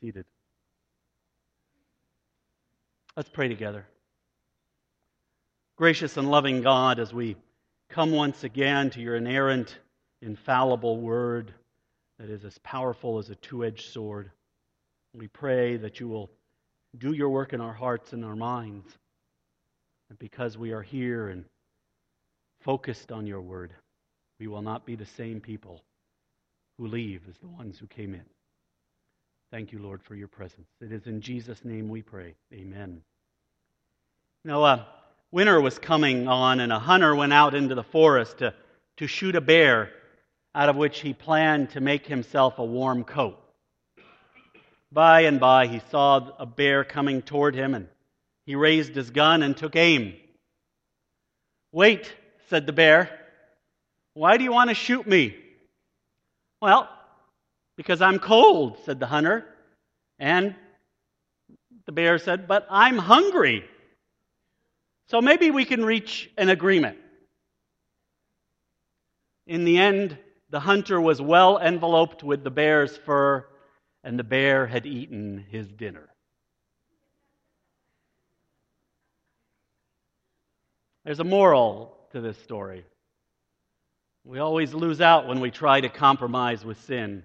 Seated. Let's pray together. Gracious and loving God, as we come once again to your inerrant, infallible word that is as powerful as a two edged sword, we pray that you will do your work in our hearts and our minds. And because we are here and focused on your word, we will not be the same people who leave as the ones who came in. Thank you, Lord, for your presence. It is in Jesus' name we pray. Amen. Now, uh, winter was coming on, and a hunter went out into the forest to, to shoot a bear, out of which he planned to make himself a warm coat. By and by, he saw a bear coming toward him, and he raised his gun and took aim. Wait, said the bear. Why do you want to shoot me? Well, because I'm cold, said the hunter. And the bear said, But I'm hungry. So maybe we can reach an agreement. In the end, the hunter was well enveloped with the bear's fur, and the bear had eaten his dinner. There's a moral to this story. We always lose out when we try to compromise with sin.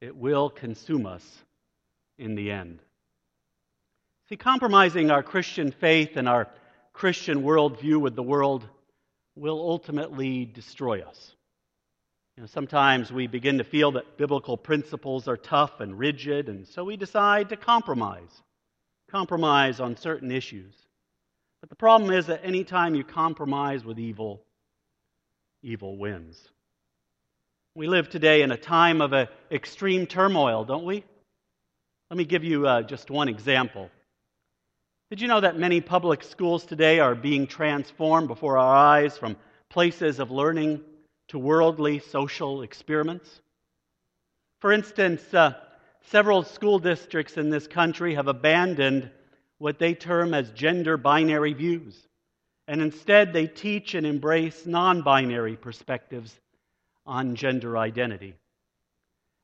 It will consume us in the end. See, compromising our Christian faith and our Christian worldview with the world will ultimately destroy us. You know, sometimes we begin to feel that biblical principles are tough and rigid, and so we decide to compromise, compromise on certain issues. But the problem is that anytime you compromise with evil, evil wins. We live today in a time of extreme turmoil, don't we? Let me give you uh, just one example. Did you know that many public schools today are being transformed before our eyes from places of learning to worldly social experiments? For instance, uh, several school districts in this country have abandoned what they term as gender binary views and instead they teach and embrace non binary perspectives on gender identity.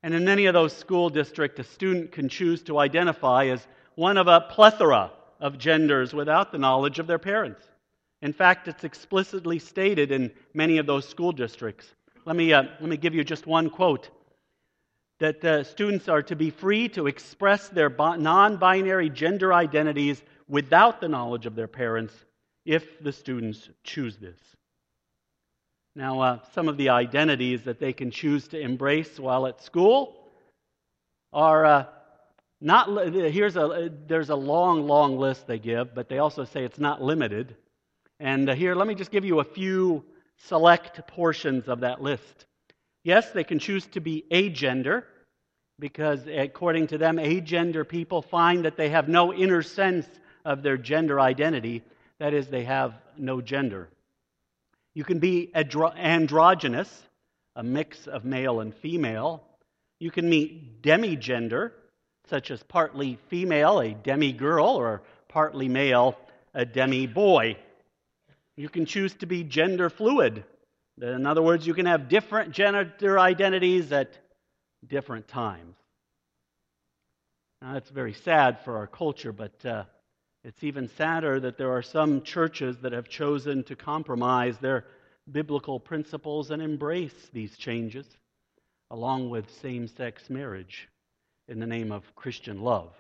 And in many of those school districts, a student can choose to identify as one of a plethora of genders without the knowledge of their parents. In fact, it's explicitly stated in many of those school districts. Let me, uh, let me give you just one quote that uh, students are to be free to express their non binary gender identities without the knowledge of their parents if the students choose this. Now, uh, some of the identities that they can choose to embrace while at school are uh, not. Here's a there's a long, long list they give, but they also say it's not limited. And uh, here, let me just give you a few select portions of that list. Yes, they can choose to be agender, because according to them, agender people find that they have no inner sense of their gender identity that is, they have no gender. You can be androgynous, a mix of male and female. You can meet demigender, such as partly female, a demi girl, or partly male, a demi boy. You can choose to be gender fluid. In other words, you can have different gender identities at different times. Now, that's very sad for our culture, but uh, it's even sadder that there are some churches that have chosen to compromise their biblical principles and embrace these changes, along with same sex marriage, in the name of Christian love.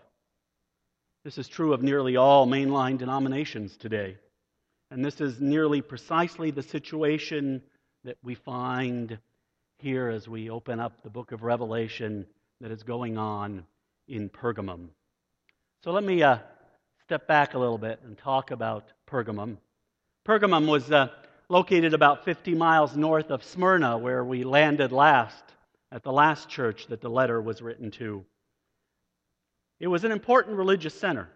This is true of nearly all mainline denominations today. And this is nearly precisely the situation that we find here as we open up the book of Revelation that is going on in Pergamum. So let me uh, step back a little bit and talk about Pergamum. Pergamum was uh, located about 50 miles north of Smyrna, where we landed last, at the last church that the letter was written to. It was an important religious center.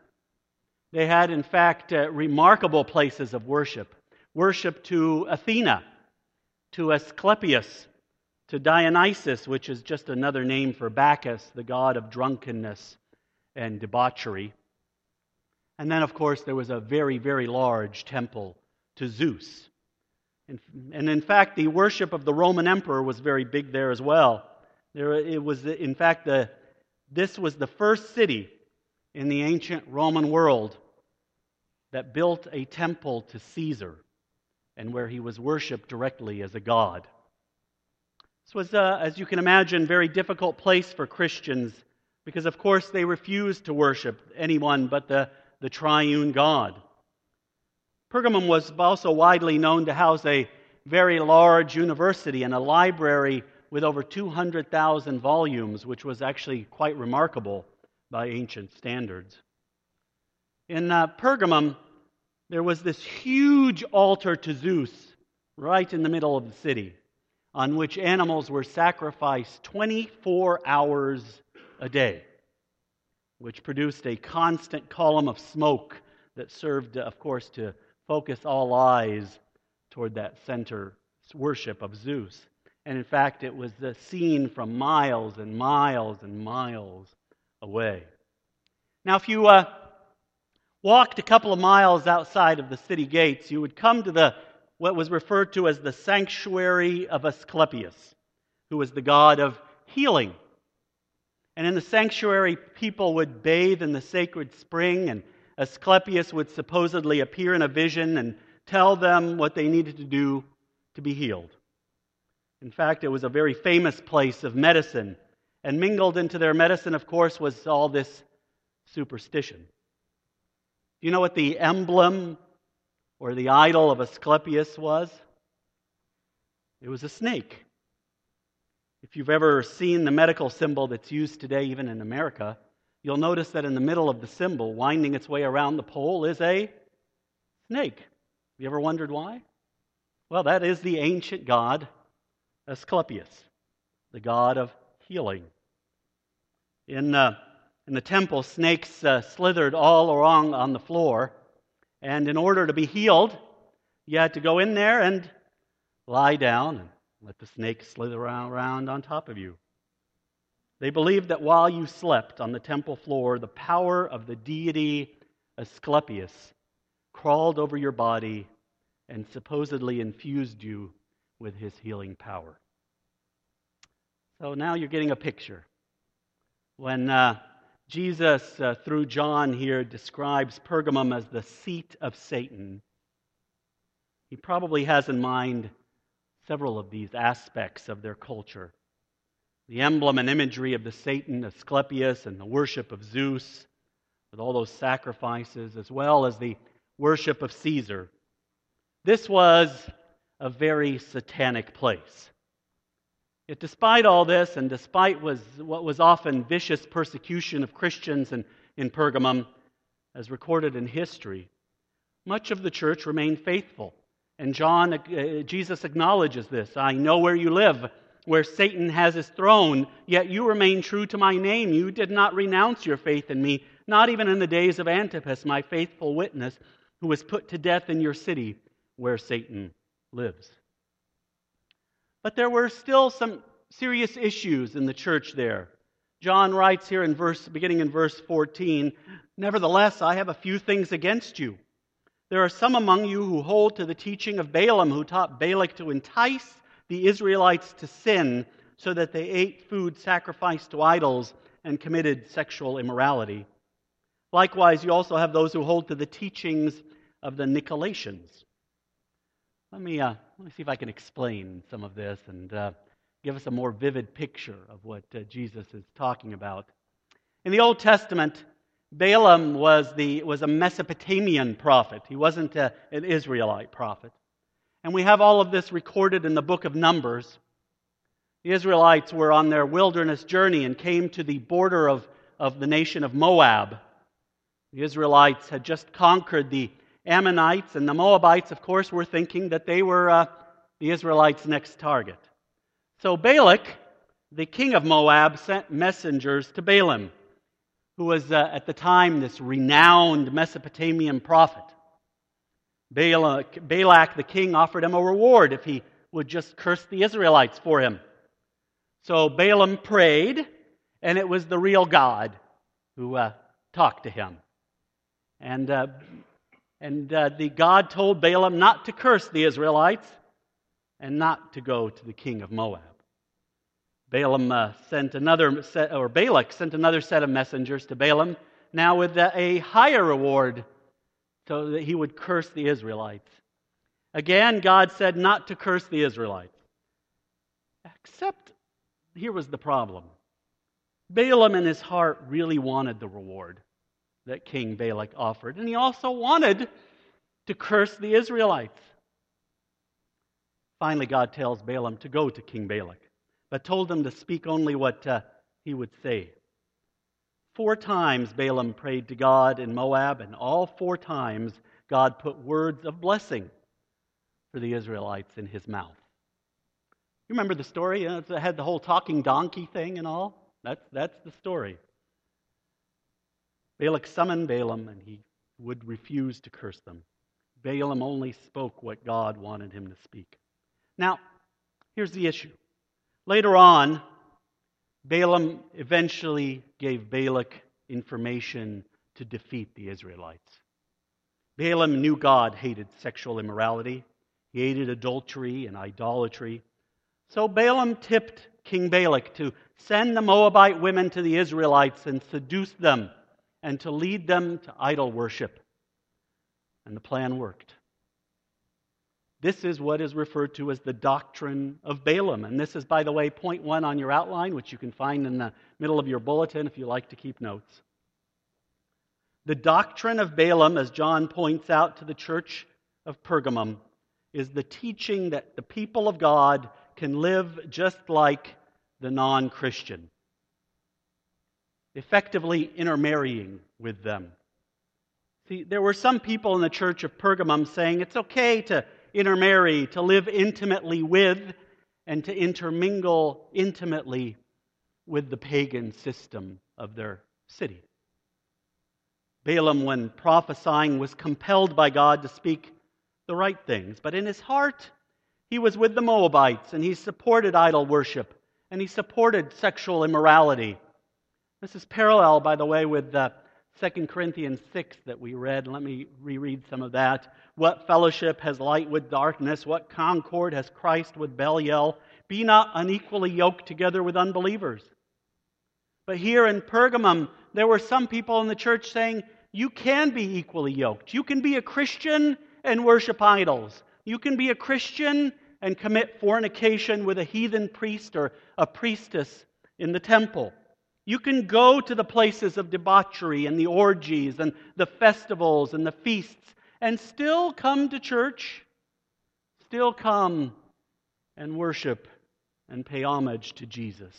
They had, in fact, uh, remarkable places of worship worship to Athena, to Asclepius, to Dionysus, which is just another name for Bacchus, the god of drunkenness and debauchery. And then, of course, there was a very, very large temple to Zeus. And in fact, the worship of the Roman emperor was very big there as well. There, it was, in fact, the, This was the first city in the ancient Roman world that built a temple to Caesar and where he was worshiped directly as a god. This was, uh, as you can imagine, a very difficult place for Christians because, of course, they refused to worship anyone but the, the triune God. Pergamum was also widely known to house a very large university and a library with over 200,000 volumes, which was actually quite remarkable by ancient standards. In uh, Pergamum, there was this huge altar to Zeus right in the middle of the city, on which animals were sacrificed 24 hours a day, which produced a constant column of smoke that served, of course, to focus all eyes toward that center worship of Zeus. And in fact, it was seen from miles and miles and miles away. Now, if you uh, walked a couple of miles outside of the city gates, you would come to the what was referred to as the sanctuary of Asclepius, who was the god of healing. And in the sanctuary, people would bathe in the sacred spring, and Asclepius would supposedly appear in a vision and tell them what they needed to do to be healed. In fact, it was a very famous place of medicine. And mingled into their medicine, of course, was all this superstition. Do you know what the emblem or the idol of Asclepius was? It was a snake. If you've ever seen the medical symbol that's used today, even in America, you'll notice that in the middle of the symbol, winding its way around the pole, is a snake. Have you ever wondered why? Well, that is the ancient god Asclepius, the god of healing. In, uh, in the temple, snakes uh, slithered all along on the floor, and in order to be healed, you had to go in there and lie down and let the snake slither around, on top of you. They believed that while you slept on the temple floor, the power of the deity Asclepius crawled over your body and supposedly infused you with his healing power. So now you're getting a picture. When uh, Jesus, uh, through John here, describes Pergamum as the seat of Satan, he probably has in mind several of these aspects of their culture the emblem and imagery of the Satan, Asclepius, and the worship of Zeus, with all those sacrifices, as well as the worship of Caesar. This was a very satanic place. Yet, despite all this, and despite what was often vicious persecution of Christians in Pergamum, as recorded in history, much of the church remained faithful. And John, uh, Jesus acknowledges this. I know where you live, where Satan has his throne, yet you remain true to my name. You did not renounce your faith in me, not even in the days of Antipas, my faithful witness, who was put to death in your city where Satan lives. But there were still some serious issues in the church there. John writes here in verse beginning in verse 14, "Nevertheless, I have a few things against you. There are some among you who hold to the teaching of Balaam, who taught Balak to entice the Israelites to sin so that they ate food sacrificed to idols and committed sexual immorality. Likewise, you also have those who hold to the teachings of the Nicolaitans. Let me, uh, let me see if I can explain some of this and uh, give us a more vivid picture of what uh, Jesus is talking about. In the Old Testament, Balaam was, the, was a Mesopotamian prophet. He wasn't a, an Israelite prophet. And we have all of this recorded in the book of Numbers. The Israelites were on their wilderness journey and came to the border of, of the nation of Moab. The Israelites had just conquered the Ammonites and the Moabites, of course, were thinking that they were uh, the Israelites' next target. So Balak, the king of Moab, sent messengers to Balaam, who was uh, at the time this renowned Mesopotamian prophet. Balak, Balak, the king, offered him a reward if he would just curse the Israelites for him. So Balaam prayed, and it was the real God who uh, talked to him. And uh, and uh, the God told Balaam not to curse the Israelites and not to go to the king of Moab. Balaam uh, sent another set, or Balak sent another set of messengers to Balaam, now with a higher reward, so that he would curse the Israelites. Again, God said not to curse the Israelites. Except, here was the problem Balaam in his heart really wanted the reward that King Balak offered, and he also wanted to curse the Israelites. Finally, God tells Balaam to go to King Balak, but told him to speak only what uh, he would say. Four times Balaam prayed to God in Moab, and all four times God put words of blessing for the Israelites in his mouth. You remember the story? it had the whole talking donkey thing and all. That's, that's the story. Balak summoned Balaam, and he would refuse to curse them. Balaam only spoke what God wanted him to speak. Now, here's the issue. Later on, Balaam eventually gave Balak information to defeat the Israelites. Balaam knew God hated sexual immorality, he hated adultery and idolatry. So Balaam tipped King Balak to send the Moabite women to the Israelites and seduce them and to lead them to idol worship. And the plan worked. This is what is referred to as the doctrine of Balaam. And this is, by the way, point one on your outline, which you can find in the middle of your bulletin if you like to keep notes. The doctrine of Balaam, as John points out to the church of Pergamum, is the teaching that the people of God can live just like the non Christian, effectively intermarrying with them. See, there were some people in the church of Pergamum saying it's okay to intermarry, to live intimately with, and to intermingle intimately with the pagan system of their city. Balaam, when prophesying, was compelled by God to speak the right things, but in his heart, he was with the Moabites and he supported idol worship and he supported sexual immorality. This is parallel, by the way, with the 2 Corinthians 6 that we read. Let me reread some of that. What fellowship has light with darkness? What concord has Christ with Belial? Be not unequally yoked together with unbelievers. But here in Pergamum, there were some people in the church saying, you can be equally yoked. You can be a Christian and worship idols. You can be a Christian and commit fornication with a heathen priest or a priestess in the temple. You can go to the places of debauchery and the orgies and the festivals and the feasts and still come to church, still come and worship and pay homage to Jesus.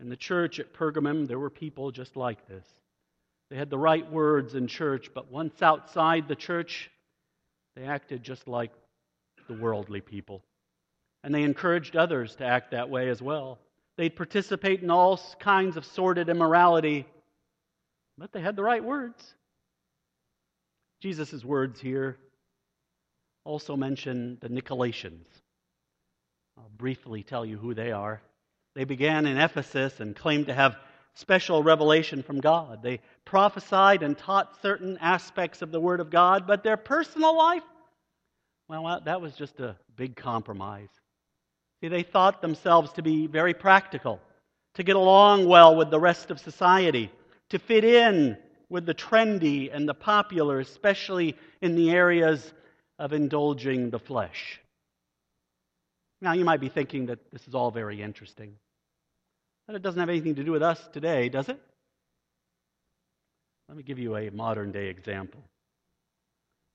In the church at Pergamum, there were people just like this. They had the right words in church, but once outside the church, they acted just like the worldly people. And they encouraged others to act that way as well. They'd participate in all kinds of sordid immorality, but they had the right words. Jesus' words here also mention the Nicolaitans. I'll briefly tell you who they are. They began in Ephesus and claimed to have special revelation from God. They prophesied and taught certain aspects of the Word of God, but their personal life, well, that was just a big compromise. See, they thought themselves to be very practical, to get along well with the rest of society, to fit in with the trendy and the popular, especially in the areas of indulging the flesh. Now, you might be thinking that this is all very interesting. But it doesn't have anything to do with us today, does it? Let me give you a modern day example.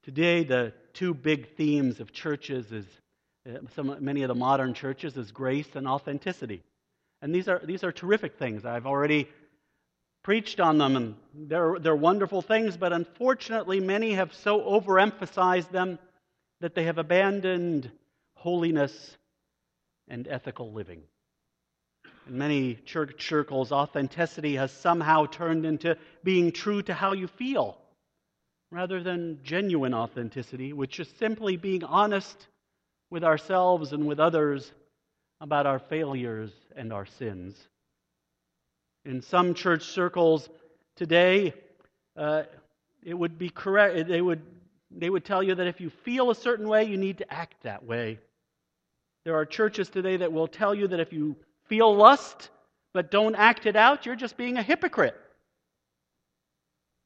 Today, the two big themes of churches is Uh, some, many of the modern churches is grace and authenticity. And these are, these are terrific things. I've already preached on them, and they're, they're wonderful things, but unfortunately, many have so overemphasized them that they have abandoned holiness and ethical living. In many church circles, authenticity has somehow turned into being true to how you feel, rather than genuine authenticity, which is simply being honest with ourselves and with others about our failures and our sins. In some church circles today, uh, it would be correct. They would, they would tell you that if you feel a certain way, you need to act that way. There are churches today that will tell you that if you feel lust but don't act it out, you're just being a hypocrite.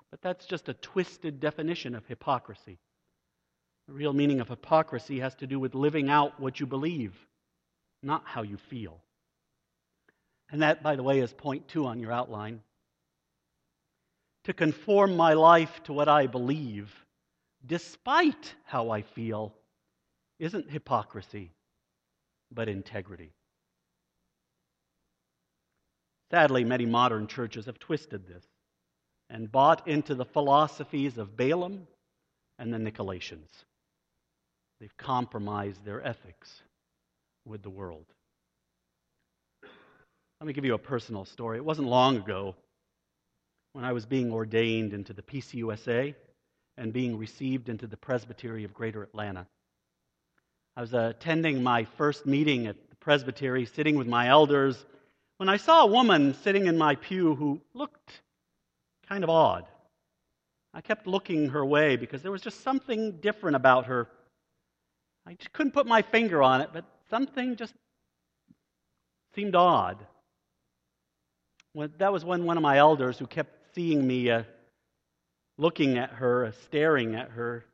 But that's just a twisted definition of hypocrisy. The real meaning of hypocrisy has to do with living out what you believe, not how you feel. And that, by the way, is point two on your outline. To conform my life to what I believe, despite how I feel, isn't hypocrisy, but integrity. Sadly, many modern churches have twisted this and bought into the philosophies of Balaam and the Nicolaitans. They've compromised their ethics with the world. Let me give you a personal story. It wasn't long ago when I was being ordained into the PCUSA and being received into the Presbytery of Greater Atlanta. I was attending my first meeting at the Presbytery, sitting with my elders, when I saw a woman sitting in my pew who looked kind of odd. I kept looking her way because there was just something different about her. I just couldn't put my finger on it, but something just seemed odd. That was when one of my elders, who kept seeing me uh, looking at her, uh, staring at her,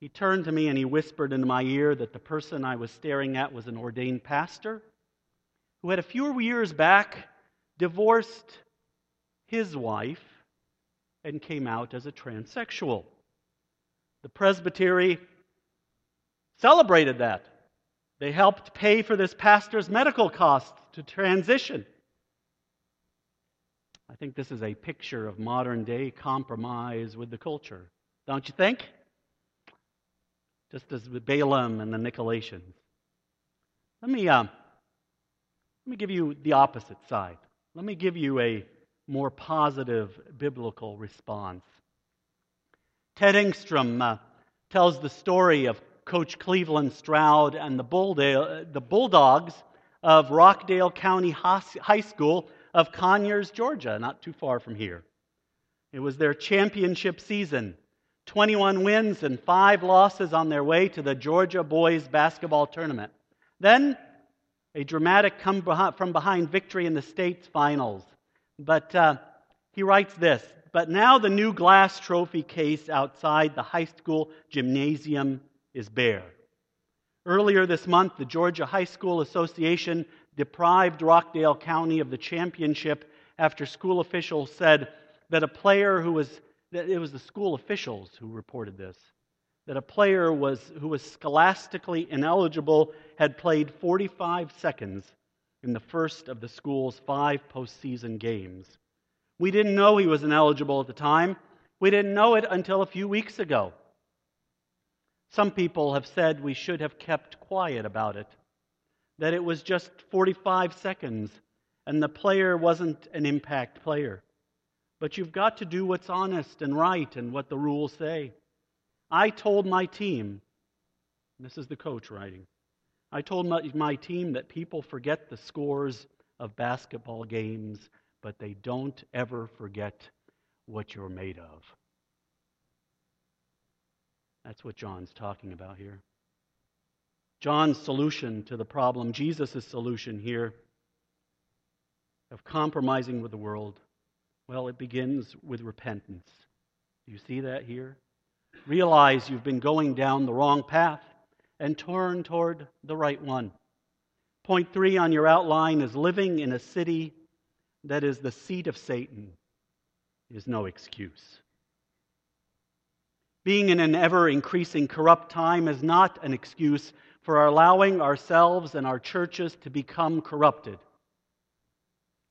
he turned to me and he whispered into my ear that the person I was staring at was an ordained pastor who had a few years back divorced his wife and came out as a transsexual. The presbytery celebrated that. They helped pay for this pastor's medical costs to transition. I think this is a picture of modern day compromise with the culture, don't you think? Just as with Balaam and the Nicolaitans. Let me, uh, let me give you the opposite side. Let me give you a more positive biblical response. Ted Engstrom uh, tells the story of Coach Cleveland Stroud and the, Bulldale, the Bulldogs of Rockdale County High School of Conyers, Georgia, not too far from here. It was their championship season 21 wins and five losses on their way to the Georgia boys basketball tournament. Then, a dramatic come from behind victory in the state's finals. But uh, he writes this But now the new glass trophy case outside the high school gymnasium is bare. Earlier this month, the Georgia High School Association deprived Rockdale County of the championship after school officials said that a player who was, it was the school officials who reported this, that a player was, who was scholastically ineligible had played 45 seconds in the first of the school's five postseason games. We didn't know he was ineligible at the time. We didn't know it until a few weeks ago. Some people have said we should have kept quiet about it, that it was just 45 seconds and the player wasn't an impact player. But you've got to do what's honest and right and what the rules say. I told my team, this is the coach writing, I told my, my team that people forget the scores of basketball games, but they don't ever forget what you're made of. That's what John's talking about here. John's solution to the problem, Jesus' solution here of compromising with the world, well, it begins with repentance. You see that here? Realize you've been going down the wrong path and turn toward the right one. Point three on your outline is living in a city that is the seat of Satan is no excuse. Being in an ever increasing corrupt time is not an excuse for allowing ourselves and our churches to become corrupted.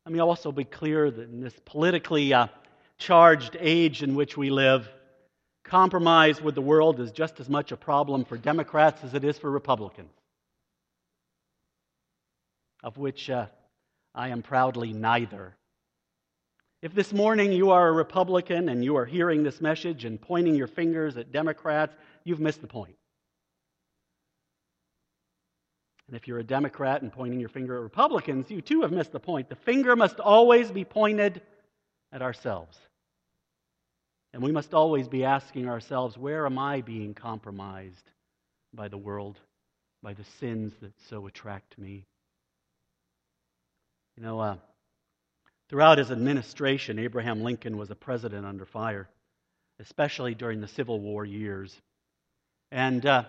Let me also be clear that in this politically uh, charged age in which we live, Compromise with the world is just as much a problem for Democrats as it is for Republicans, of which uh, I am proudly neither. If this morning you are a Republican and you are hearing this message and pointing your fingers at Democrats, you've missed the point. And if you're a Democrat and pointing your finger at Republicans, you too have missed the point. The finger must always be pointed at ourselves. And we must always be asking ourselves, where am I being compromised by the world? by the sins that so attract me. You know, uh, throughout his administration, Abraham Lincoln was a president under fire, especially during the Civil War years. And uh,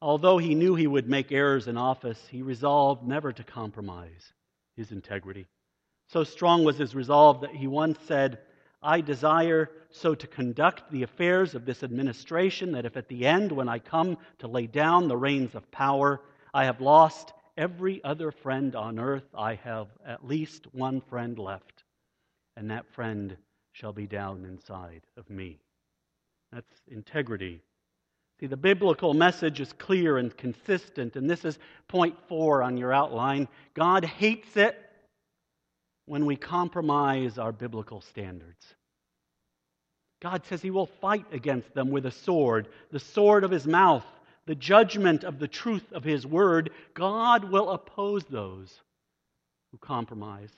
although he knew he would make errors in office, he resolved never to compromise his integrity. So strong was his resolve that he once said, I desire so to conduct the affairs of this administration that if at the end, when I come to lay down the reins of power, I have lost every other friend on earth, I have at least one friend left, and that friend shall be down inside of me. That's integrity. See, the biblical message is clear and consistent, and this is point four on your outline. God hates it when we compromise our biblical standards. God says He will fight against them with a sword, the sword of His mouth, the judgment of the truth of His word. God will oppose those who compromise.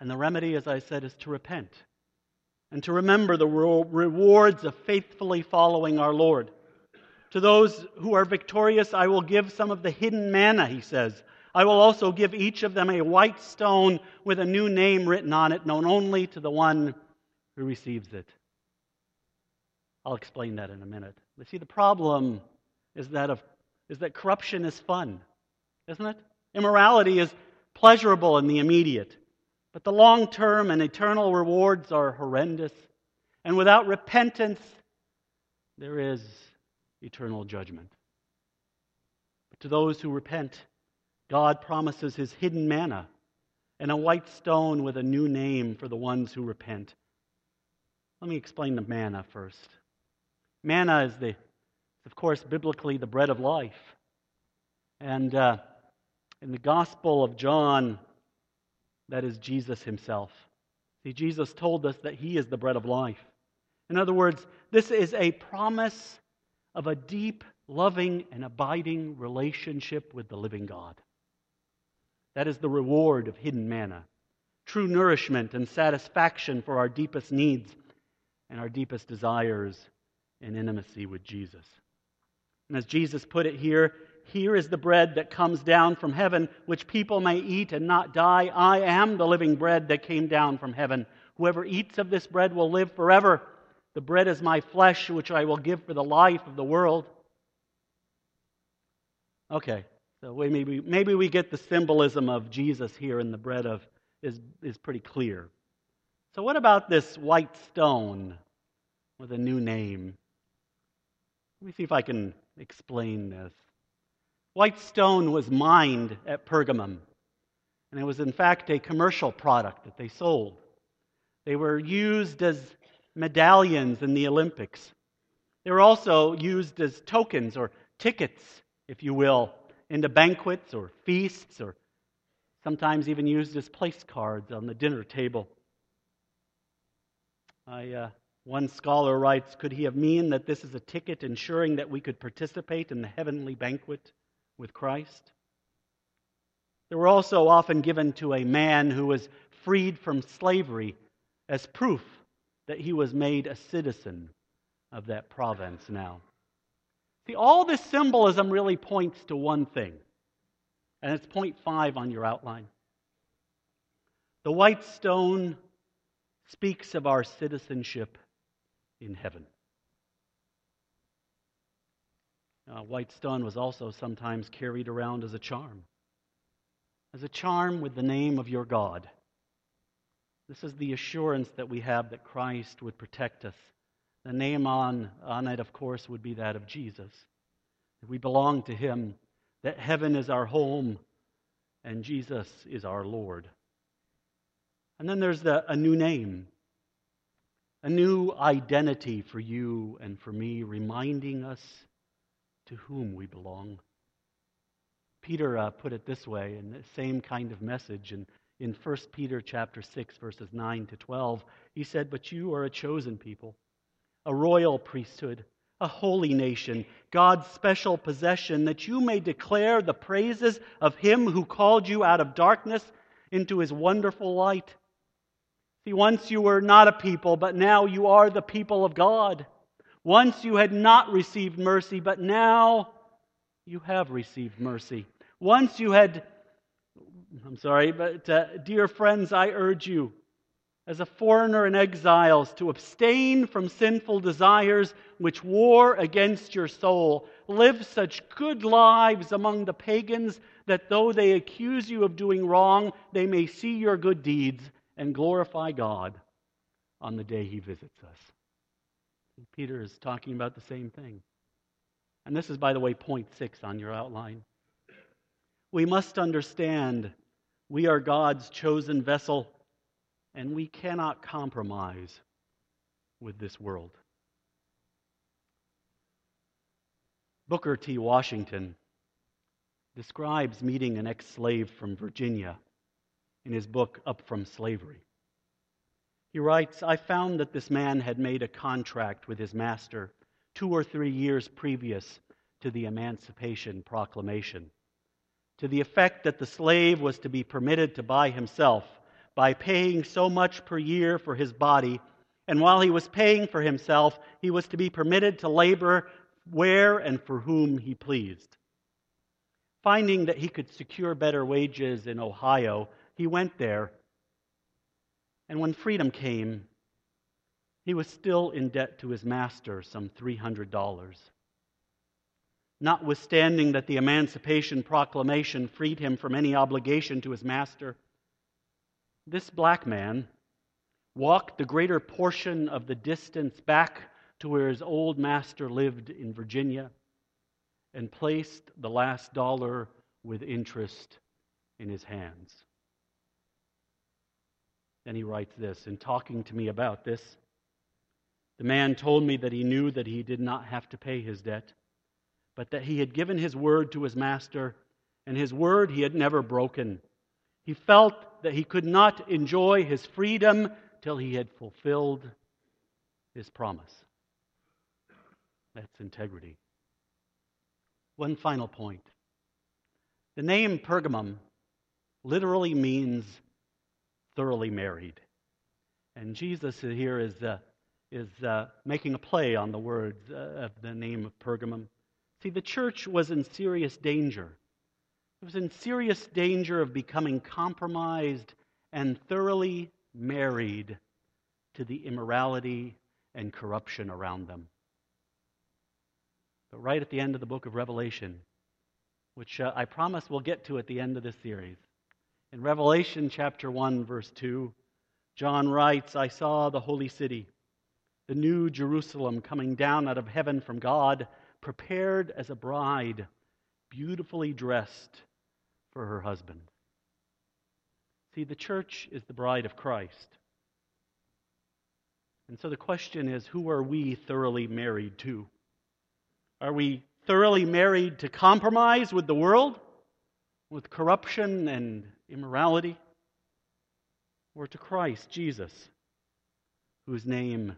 And the remedy, as I said, is to repent and to remember the rewards of faithfully following our Lord. To those who are victorious, I will give some of the hidden manna, he says, I will also give each of them a white stone with a new name written on it, known only to the one who receives it. I'll explain that in a minute. But see, the problem is that, of, is that corruption is fun, isn't it? Immorality is pleasurable in the immediate, but the long term and eternal rewards are horrendous. And without repentance, there is eternal judgment. But to those who repent, God promises his hidden manna and a white stone with a new name for the ones who repent. Let me explain the manna first. Manna is the, of course, biblically the bread of life. And uh, in the Gospel of John, that is Jesus himself. See, Jesus told us that he is the bread of life. In other words, this is a promise of a deep, loving, and abiding relationship with the living God. That is the reward of hidden manna true nourishment and satisfaction for our deepest needs and our deepest desires in intimacy with Jesus. And as Jesus put it here, here is the bread that comes down from heaven, which people may eat and not die. I am the living bread that came down from heaven. Whoever eats of this bread will live forever. The bread is my flesh, which I will give for the life of the world. Okay, so maybe, maybe we get the symbolism of Jesus here in the bread of is, is pretty clear. So what about this white stone with a new name? Let me see if I can explain this. White stone was mined at Pergamum, and it was in fact a commercial product that they sold. They were used as medallions in the Olympics. They were also used as tokens or tickets, if you will, into banquets or feasts or sometimes even used as place cards on the dinner table. I, uh, one scholar writes Could he have mean that this is a ticket ensuring that we could participate in the heavenly banquet with Christ? They were also often given to a man who was freed from slavery as proof that he was made a citizen of that province now. See, all this symbolism really points to one thing, and it's point five on your outline. The white stone speaks of our citizenship in heaven. White stone was also sometimes carried around as a charm, as a charm with the name of your God. This is the assurance that we have that Christ would protect us the name on, on it, of course, would be that of Jesus. That we belong to Him, that heaven is our home, and Jesus is our Lord. And then there's the, a new name, a new identity for you and for me, reminding us to whom we belong. Peter uh, put it this way in the same kind of message in, in 1 Peter chapter 6 verses 9 to 12. He said, "But you are a chosen people, a royal priesthood, a holy nation, God's special possession, that you may declare the praises of him who called you out of darkness into his wonderful light. See, once you were not a people, but now you are the people of God. Once you had not received mercy, but now you have received mercy. Once you had, I'm sorry, but uh, dear friends, I urge you, as a foreigner and exiles, to abstain from sinful desires which war against your soul. Live such good lives among the pagans that though they accuse you of doing wrong, they may see your good deeds and glorify God on the day he visits us. Peter is talking about the same thing. And this is, by the way, point six on your outline. We must understand we are God's chosen vessel, and we cannot compromise with this world. Booker T. Washington describes meeting an ex slave from Virginia in his book Up from Slavery. He writes I found that this man had made a contract with his master two or three years previous to the Emancipation Proclamation, to the effect that the slave was to be permitted to buy himself by paying so much per year for his body, and while he was paying for himself, he was to be permitted to labor where and for whom he pleased. Finding that he could secure better wages in Ohio, he went there. And when freedom came, he was still in debt to his master, some $300. Notwithstanding that the Emancipation Proclamation freed him from any obligation to his master, this black man walked the greater portion of the distance back to where his old master lived in Virginia and placed the last dollar with interest in his hands. Then he writes this In talking to me about this, the man told me that he knew that he did not have to pay his debt, but that he had given his word to his master, and his word he had never broken. He felt that he could not enjoy his freedom till he had fulfilled his promise. That's integrity. One final point. The name Pergamum literally means thoroughly married. And Jesus here is, uh, is uh, making a play on the words uh, of the name of Pergamum. See, the church was in serious danger. It was in serious danger of becoming compromised and thoroughly married to the immorality and corruption around them. But right at the end of the book of Revelation, which uh, I promise we'll get to at the end of this series, in Revelation chapter 1, verse 2, John writes, I saw the holy city, the new Jerusalem, coming down out of heaven from God, prepared as a bride, beautifully dressed for her husband. See, the church is the bride of Christ. And so the question is who are we thoroughly married to? Are we thoroughly married to compromise with the world, with corruption and immorality, or to Christ Jesus, whose name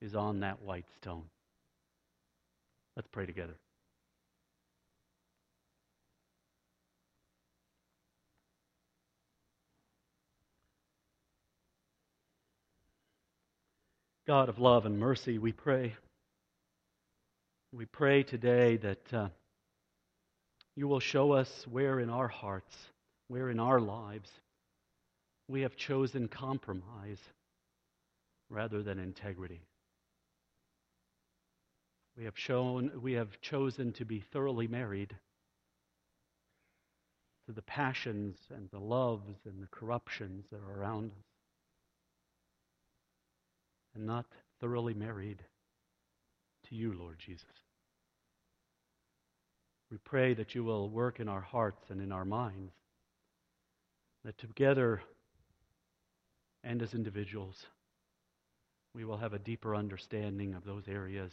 is on that white stone. Let's pray together. God of love and mercy, we pray. We pray today that uh, you will show us where in our hearts where in our lives we have chosen compromise rather than integrity. We have shown we have chosen to be thoroughly married to the passions and the loves and the corruptions that are around us. And not thoroughly married to you, Lord Jesus. We pray that you will work in our hearts and in our minds that together and as individuals, we will have a deeper understanding of those areas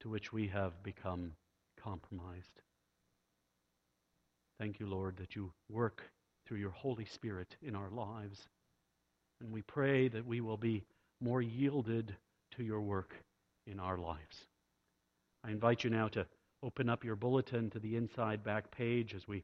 to which we have become compromised. Thank you, Lord, that you work through your Holy Spirit in our lives. And we pray that we will be more yielded to your work in our lives. I invite you now to open up your bulletin to the inside back page as we